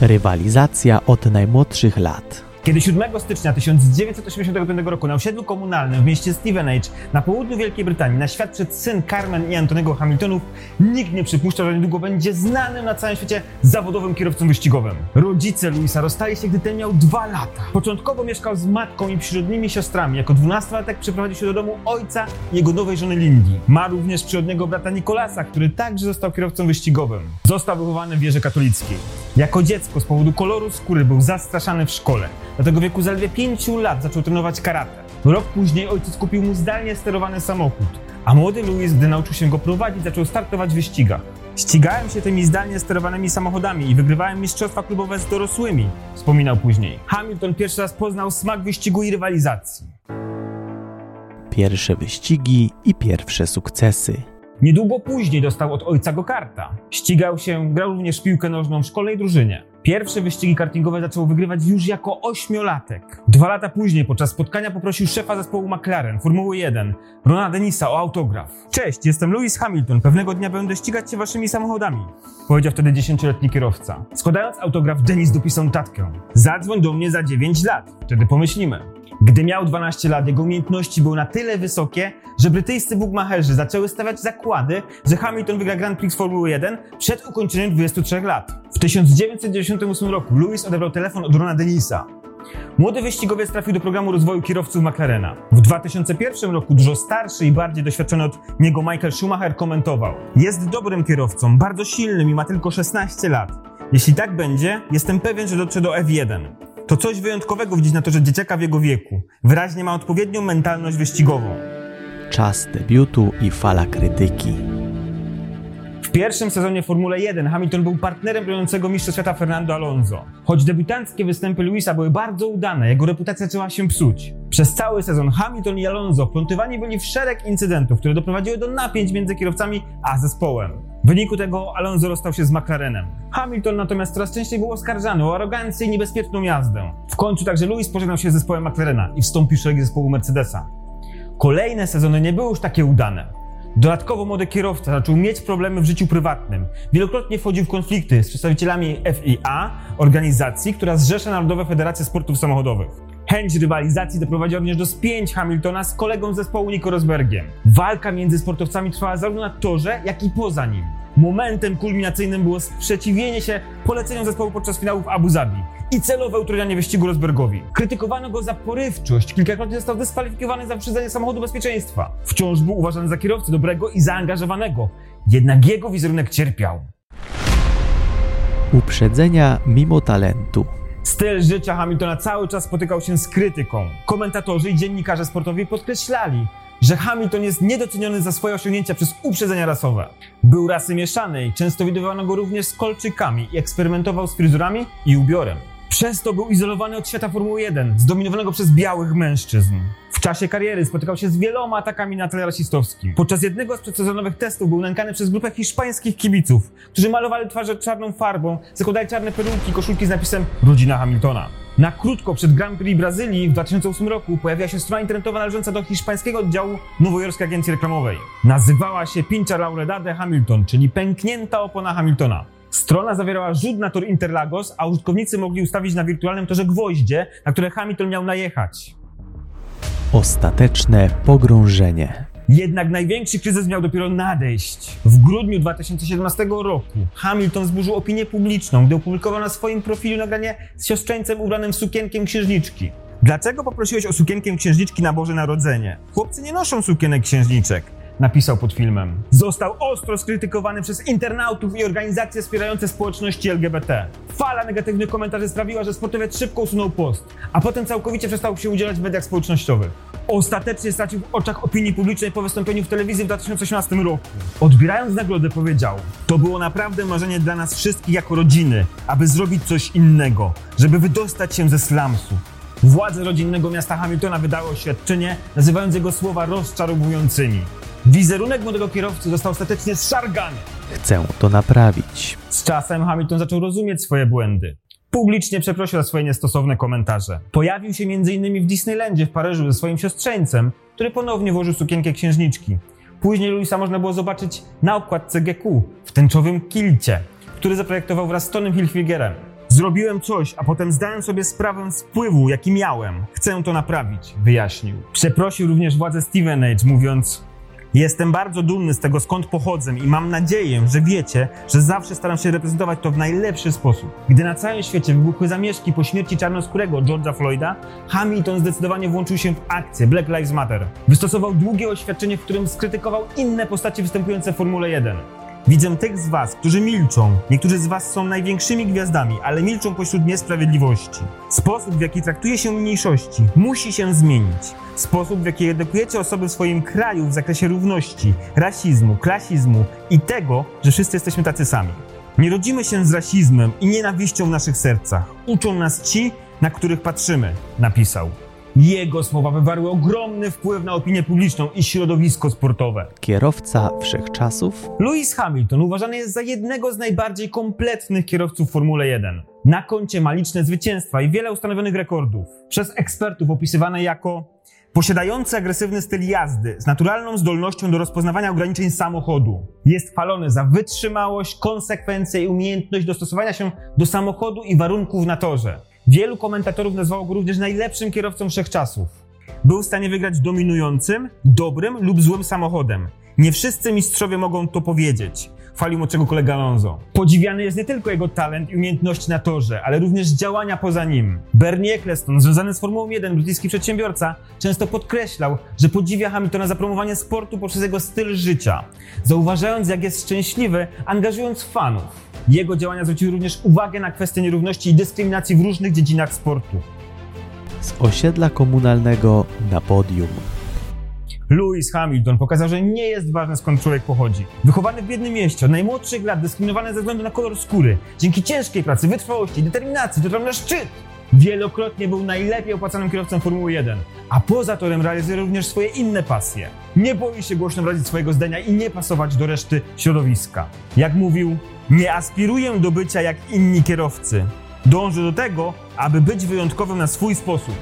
Rywalizacja od najmłodszych lat. Kiedy 7 stycznia 1985 roku na osiedlu komunalnym w mieście Stevenage na południu Wielkiej Brytanii na świat przed syn Carmen i Antonego Hamiltonów, nikt nie przypuszczał, że niedługo będzie znanym na całym świecie zawodowym kierowcą wyścigowym. Rodzice Louisa rozstali się, gdy ten miał dwa lata. Początkowo mieszkał z matką i przyrodnimi siostrami. Jako 12-latek przeprowadził się do domu ojca i jego nowej żony Lindy. Ma również przyrodniego brata Nikolasa, który także został kierowcą wyścigowym. Został wychowany w wierze katolickiej. Jako dziecko z powodu koloru skóry był zastraszany w szkole. Do tego wieku zaledwie 5 lat zaczął trenować karate. Rok później ojciec kupił mu zdalnie sterowany samochód, a młody Louis, gdy nauczył się go prowadzić, zaczął startować w wyścigach. Ścigałem się tymi zdalnie sterowanymi samochodami i wygrywałem mistrzostwa klubowe z dorosłymi, wspominał później. Hamilton pierwszy raz poznał smak wyścigu i rywalizacji. Pierwsze wyścigi i pierwsze sukcesy. Niedługo później dostał od ojca go karta. Ścigał się, grał również w piłkę nożną w szkolnej drużynie. Pierwsze wyścigi kartingowe zaczął wygrywać już jako ośmiolatek. Dwa lata później podczas spotkania poprosił szefa zespołu McLaren Formuły 1, Rona Denisa o autograf. Cześć, jestem Lewis Hamilton, pewnego dnia będę ścigać się waszymi samochodami. Powiedział wtedy dziesięcioletni kierowca. Składając autograf, Denis dopisał notatkę. Zadzwoń do mnie za 9 lat, wtedy pomyślimy. Gdy miał 12 lat, jego umiejętności były na tyle wysokie, że brytyjscy bugmacherzy zaczęły stawiać zakłady, że Hamilton wygra Grand Prix Formuły 1 przed ukończeniem 23 lat. W 1998 roku Lewis odebrał telefon od Rona Denisa. Młody wyścigowiec trafił do programu rozwoju kierowców McLarena. W 2001 roku dużo starszy i bardziej doświadczony od niego Michael Schumacher komentował: Jest dobrym kierowcą, bardzo silnym i ma tylko 16 lat. Jeśli tak będzie, jestem pewien, że dotrze do F1. To coś wyjątkowego widzieć na to, że dzieciaka w jego wieku wyraźnie ma odpowiednią mentalność wyścigową. Czas debiutu i fala krytyki. W pierwszym sezonie Formuły 1 Hamilton był partnerem broniącego mistrza świata Fernando Alonso. Choć debiutanckie występy Luisa były bardzo udane, jego reputacja zaczęła się psuć. Przez cały sezon Hamilton i Alonso wplątywani byli w szereg incydentów, które doprowadziły do napięć między kierowcami a zespołem. W wyniku tego Alonso rozstał się z McLarenem. Hamilton natomiast coraz częściej był oskarżany o arogancję i niebezpieczną jazdę. W końcu także Lewis pożegnał się z zespołem McLarena i wstąpił w szeregi zespołu Mercedesa. Kolejne sezony nie były już takie udane. Dodatkowo młody kierowca zaczął mieć problemy w życiu prywatnym. Wielokrotnie wchodził w konflikty z przedstawicielami FIA, organizacji, która zrzesza Narodowe Federacje Sportów Samochodowych. Chęć rywalizacji doprowadziła również do spięć Hamiltona z kolegą zespołu Nico Rosbergiem. Walka między sportowcami trwała zarówno na torze, jak i poza nim. Momentem kulminacyjnym było sprzeciwienie się poleceniom zespołu podczas finału w Abu Zabi i celowe utrudnianie wyścigu Rosbergowi. Krytykowano go za porywczość, kilkakrotnie został dyskwalifikowany za wyprzedzenie samochodu bezpieczeństwa. Wciąż był uważany za kierowcę dobrego i zaangażowanego, jednak jego wizerunek cierpiał. Uprzedzenia mimo talentu. Styl życia Hamiltona cały czas spotykał się z krytyką. Komentatorzy i dziennikarze sportowi podkreślali, że Hamilton jest niedoceniony za swoje osiągnięcia przez uprzedzenia rasowe. Był rasy mieszanej, często widywano go również z kolczykami i eksperymentował z fryzurami i ubiorem. Przez to był izolowany od świata Formuły 1, zdominowanego przez białych mężczyzn. Czasie kariery spotykał się z wieloma atakami na tle rasistowskim. Podczas jednego z przedsezonowych testów był nękany przez grupę hiszpańskich kibiców, którzy malowali twarze czarną farbą, zakładali czarne peruki koszulki z napisem Rodzina Hamiltona. Na krótko przed Grand Prix Brazylii w 2008 roku pojawiła się strona internetowa należąca do hiszpańskiego oddziału nowojorskiej agencji reklamowej. Nazywała się Pincha Lauredade Hamilton, czyli pęknięta opona Hamiltona. Strona zawierała rzut na tor Interlagos, a użytkownicy mogli ustawić na wirtualnym torze gwoździe, na które Hamilton miał najechać. Ostateczne pogrążenie. Jednak największy kryzys miał dopiero nadejść. W grudniu 2017 roku Hamilton zburzył opinię publiczną, gdy opublikował na swoim profilu nagranie z siostrzeńcem ubranym w sukienkę księżniczki. Dlaczego poprosiłeś o sukienkę księżniczki na Boże Narodzenie? Chłopcy nie noszą sukienek księżniczek napisał pod filmem. Został ostro skrytykowany przez internautów i organizacje wspierające społeczności LGBT. Fala negatywnych komentarzy sprawiła, że sportowiec szybko usunął post, a potem całkowicie przestał się udzielać w mediach społecznościowych. Ostatecznie stracił w oczach opinii publicznej po wystąpieniu w telewizji w 2018 roku. Odbierając nagrodę powiedział, to było naprawdę marzenie dla nas wszystkich jako rodziny, aby zrobić coś innego, żeby wydostać się ze slumsu. Władze rodzinnego miasta Hamiltona wydały oświadczenie, nazywając jego słowa rozczarowującymi. Wizerunek młodego kierowcy został ostatecznie zszargany. Chcę to naprawić. Z czasem Hamilton zaczął rozumieć swoje błędy. Publicznie przeprosił za swoje niestosowne komentarze. Pojawił się m.in. w Disneylandzie w Paryżu ze swoim siostrzeńcem, który ponownie włożył sukienkę księżniczki. Później Louisa można było zobaczyć na okładce GQ w tęczowym kilcie, który zaprojektował wraz z Tonym Hilfigerem. Zrobiłem coś, a potem zdałem sobie sprawę z wpływu, jaki miałem. Chcę to naprawić, wyjaśnił. Przeprosił również władze Steven Age, mówiąc: Jestem bardzo dumny z tego, skąd pochodzę i mam nadzieję, że wiecie, że zawsze staram się reprezentować to w najlepszy sposób. Gdy na całym świecie wybuchły zamieszki po śmierci czarnoskórego George'a Floyda, Hamilton zdecydowanie włączył się w akcję Black Lives Matter. Wystosował długie oświadczenie, w którym skrytykował inne postacie występujące w Formule 1. Widzę tych z was, którzy milczą. Niektórzy z was są największymi gwiazdami, ale milczą pośród niesprawiedliwości. Sposób, w jaki traktuje się mniejszości, musi się zmienić. Sposób, w jaki edukujecie osoby w swoim kraju w zakresie równości, rasizmu, klasizmu i tego, że wszyscy jesteśmy tacy sami. Nie rodzimy się z rasizmem i nienawiścią w naszych sercach. Uczą nas ci, na których patrzymy, napisał. Jego słowa wywarły ogromny wpływ na opinię publiczną i środowisko sportowe. Kierowca wszechczasów? Lewis Hamilton uważany jest za jednego z najbardziej kompletnych kierowców Formuły 1. Na koncie ma liczne zwycięstwa i wiele ustanowionych rekordów. Przez ekspertów opisywane jako posiadający agresywny styl jazdy z naturalną zdolnością do rozpoznawania ograniczeń samochodu. Jest chwalony za wytrzymałość, konsekwencję i umiejętność dostosowania się do samochodu i warunków na torze. Wielu komentatorów nazwało go również najlepszym kierowcą wszechczasów. Był w stanie wygrać dominującym, dobrym lub złym samochodem. Nie wszyscy mistrzowie mogą to powiedzieć. Chwalił młodszego kolega Alonso. Podziwiany jest nie tylko jego talent i umiejętności na torze, ale również działania poza nim. Bernie Eccleston, związany z Formułą 1, brytyjski przedsiębiorca, często podkreślał, że podziwia Hamiltona za promowanie sportu poprzez jego styl życia, zauważając jak jest szczęśliwy, angażując fanów. Jego działania zwróciły również uwagę na kwestie nierówności i dyskryminacji w różnych dziedzinach sportu. Z osiedla komunalnego na podium. Lewis Hamilton pokazał, że nie jest ważne skąd człowiek pochodzi. Wychowany w biednym mieście, od najmłodszych lat dyskryminowany ze względu na kolor skóry. Dzięki ciężkiej pracy, wytrwałości, determinacji dotarł na szczyt. Wielokrotnie był najlepiej opłacanym kierowcą Formuły 1, a poza torem realizuje również swoje inne pasje. Nie boi się głośno wyrazić swojego zdania i nie pasować do reszty środowiska. Jak mówił, nie aspiruję do bycia jak inni kierowcy. Dążę do tego, aby być wyjątkowym na swój sposób.